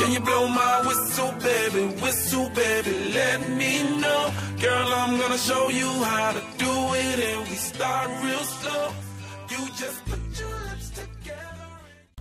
Can you blow my whistle, baby? Whistle, baby, let me know. Girl, I'm gonna show you how to do it, and we start real slow. You just put together.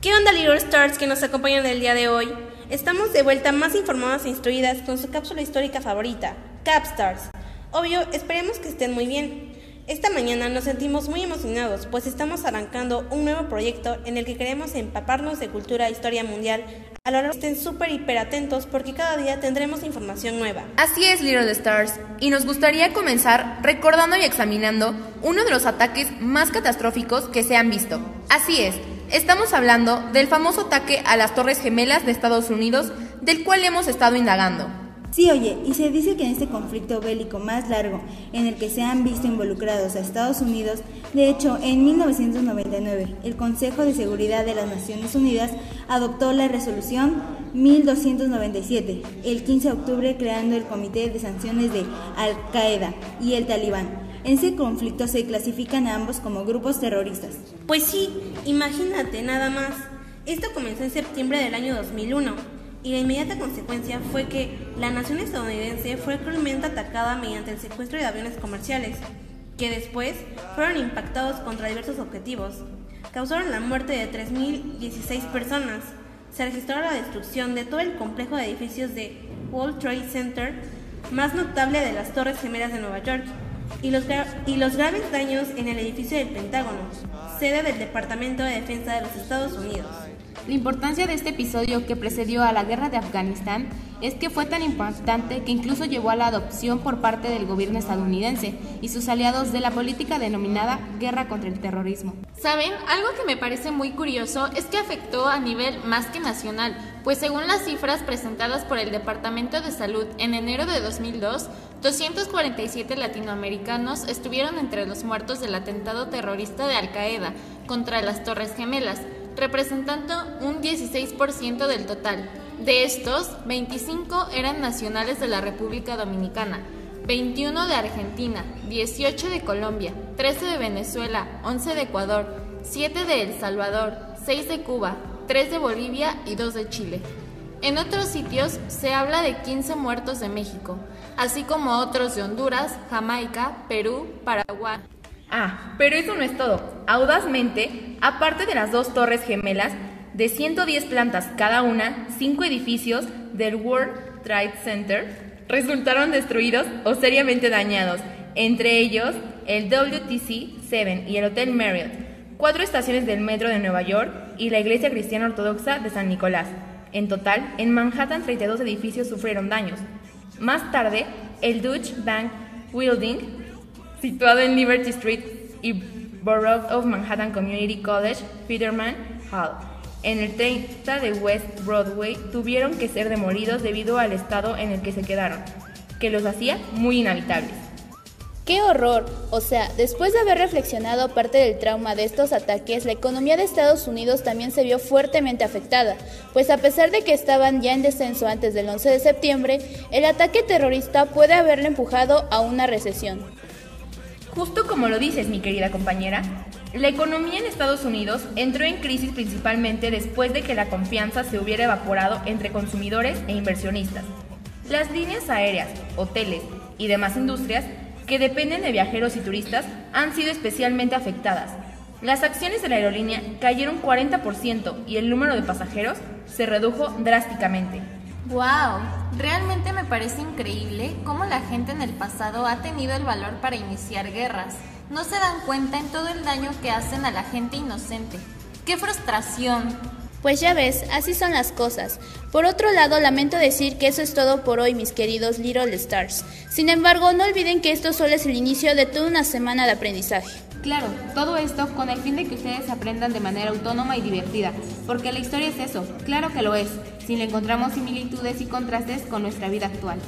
¿Qué onda Little Stars que nos acompañan el día de hoy? Estamos de vuelta más informadas e instruidas con su cápsula histórica favorita, Capstars. Obvio, esperemos que estén muy bien. Esta mañana nos sentimos muy emocionados, pues estamos arrancando un nuevo proyecto en el que queremos empaparnos de cultura e historia mundial. A lo largo estén súper hiper atentos porque cada día tendremos información nueva. Así es, Little Stars, y nos gustaría comenzar recordando y examinando uno de los ataques más catastróficos que se han visto. Así es, estamos hablando del famoso ataque a las Torres Gemelas de Estados Unidos, del cual hemos estado indagando. Sí, oye, y se dice que en este conflicto bélico más largo en el que se han visto involucrados a Estados Unidos, de hecho, en 1999, el Consejo de Seguridad de las Naciones Unidas adoptó la resolución 1297, el 15 de octubre creando el Comité de Sanciones de Al-Qaeda y el Talibán. En ese conflicto se clasifican a ambos como grupos terroristas. Pues sí, imagínate nada más. Esto comenzó en septiembre del año 2001 y la inmediata consecuencia fue que la nación estadounidense fue cruelmente atacada mediante el secuestro de aviones comerciales, que después fueron impactados contra diversos objetivos. Causaron la muerte de 3.016 personas. Se registró la destrucción de todo el complejo de edificios de World Trade Center, más notable de las Torres Gemelas de Nueva York, y los, y los graves daños en el edificio del Pentágono, sede del Departamento de Defensa de los Estados Unidos. La importancia de este episodio que precedió a la guerra de Afganistán es que fue tan importante que incluso llevó a la adopción por parte del gobierno estadounidense y sus aliados de la política denominada guerra contra el terrorismo. ¿Saben? Algo que me parece muy curioso es que afectó a nivel más que nacional, pues según las cifras presentadas por el Departamento de Salud en enero de 2002, 247 latinoamericanos estuvieron entre los muertos del atentado terrorista de Al Qaeda contra las Torres Gemelas representando un 16% del total. De estos, 25 eran nacionales de la República Dominicana, 21 de Argentina, 18 de Colombia, 13 de Venezuela, 11 de Ecuador, 7 de El Salvador, 6 de Cuba, 3 de Bolivia y 2 de Chile. En otros sitios se habla de 15 muertos de México, así como otros de Honduras, Jamaica, Perú, Paraguay. Ah, pero eso no es todo. Audazmente, aparte de las dos torres gemelas, de 110 plantas cada una, cinco edificios del World Trade Center resultaron destruidos o seriamente dañados, entre ellos el WTC-7 y el Hotel Marriott, cuatro estaciones del metro de Nueva York y la Iglesia Cristiana Ortodoxa de San Nicolás. En total, en Manhattan 32 edificios sufrieron daños. Más tarde, el Deutsche Bank Building situado en Liberty Street y Borough of Manhattan Community College, Peterman Hall. En el 30 de West Broadway tuvieron que ser demolidos debido al estado en el que se quedaron, que los hacía muy inhabitables. ¡Qué horror! O sea, después de haber reflexionado parte del trauma de estos ataques, la economía de Estados Unidos también se vio fuertemente afectada, pues a pesar de que estaban ya en descenso antes del 11 de septiembre, el ataque terrorista puede haberle empujado a una recesión. Justo como lo dices, mi querida compañera, la economía en Estados Unidos entró en crisis principalmente después de que la confianza se hubiera evaporado entre consumidores e inversionistas. Las líneas aéreas, hoteles y demás industrias que dependen de viajeros y turistas han sido especialmente afectadas. Las acciones de la aerolínea cayeron 40% y el número de pasajeros se redujo drásticamente. ¡Wow! Realmente me parece increíble cómo la gente en el pasado ha tenido el valor para iniciar guerras. No se dan cuenta en todo el daño que hacen a la gente inocente. ¡Qué frustración! Pues ya ves, así son las cosas. Por otro lado, lamento decir que eso es todo por hoy, mis queridos Little Stars. Sin embargo, no olviden que esto solo es el inicio de toda una semana de aprendizaje. Claro, todo esto con el fin de que ustedes aprendan de manera autónoma y divertida, porque la historia es eso, claro que lo es, si le encontramos similitudes y contrastes con nuestra vida actual.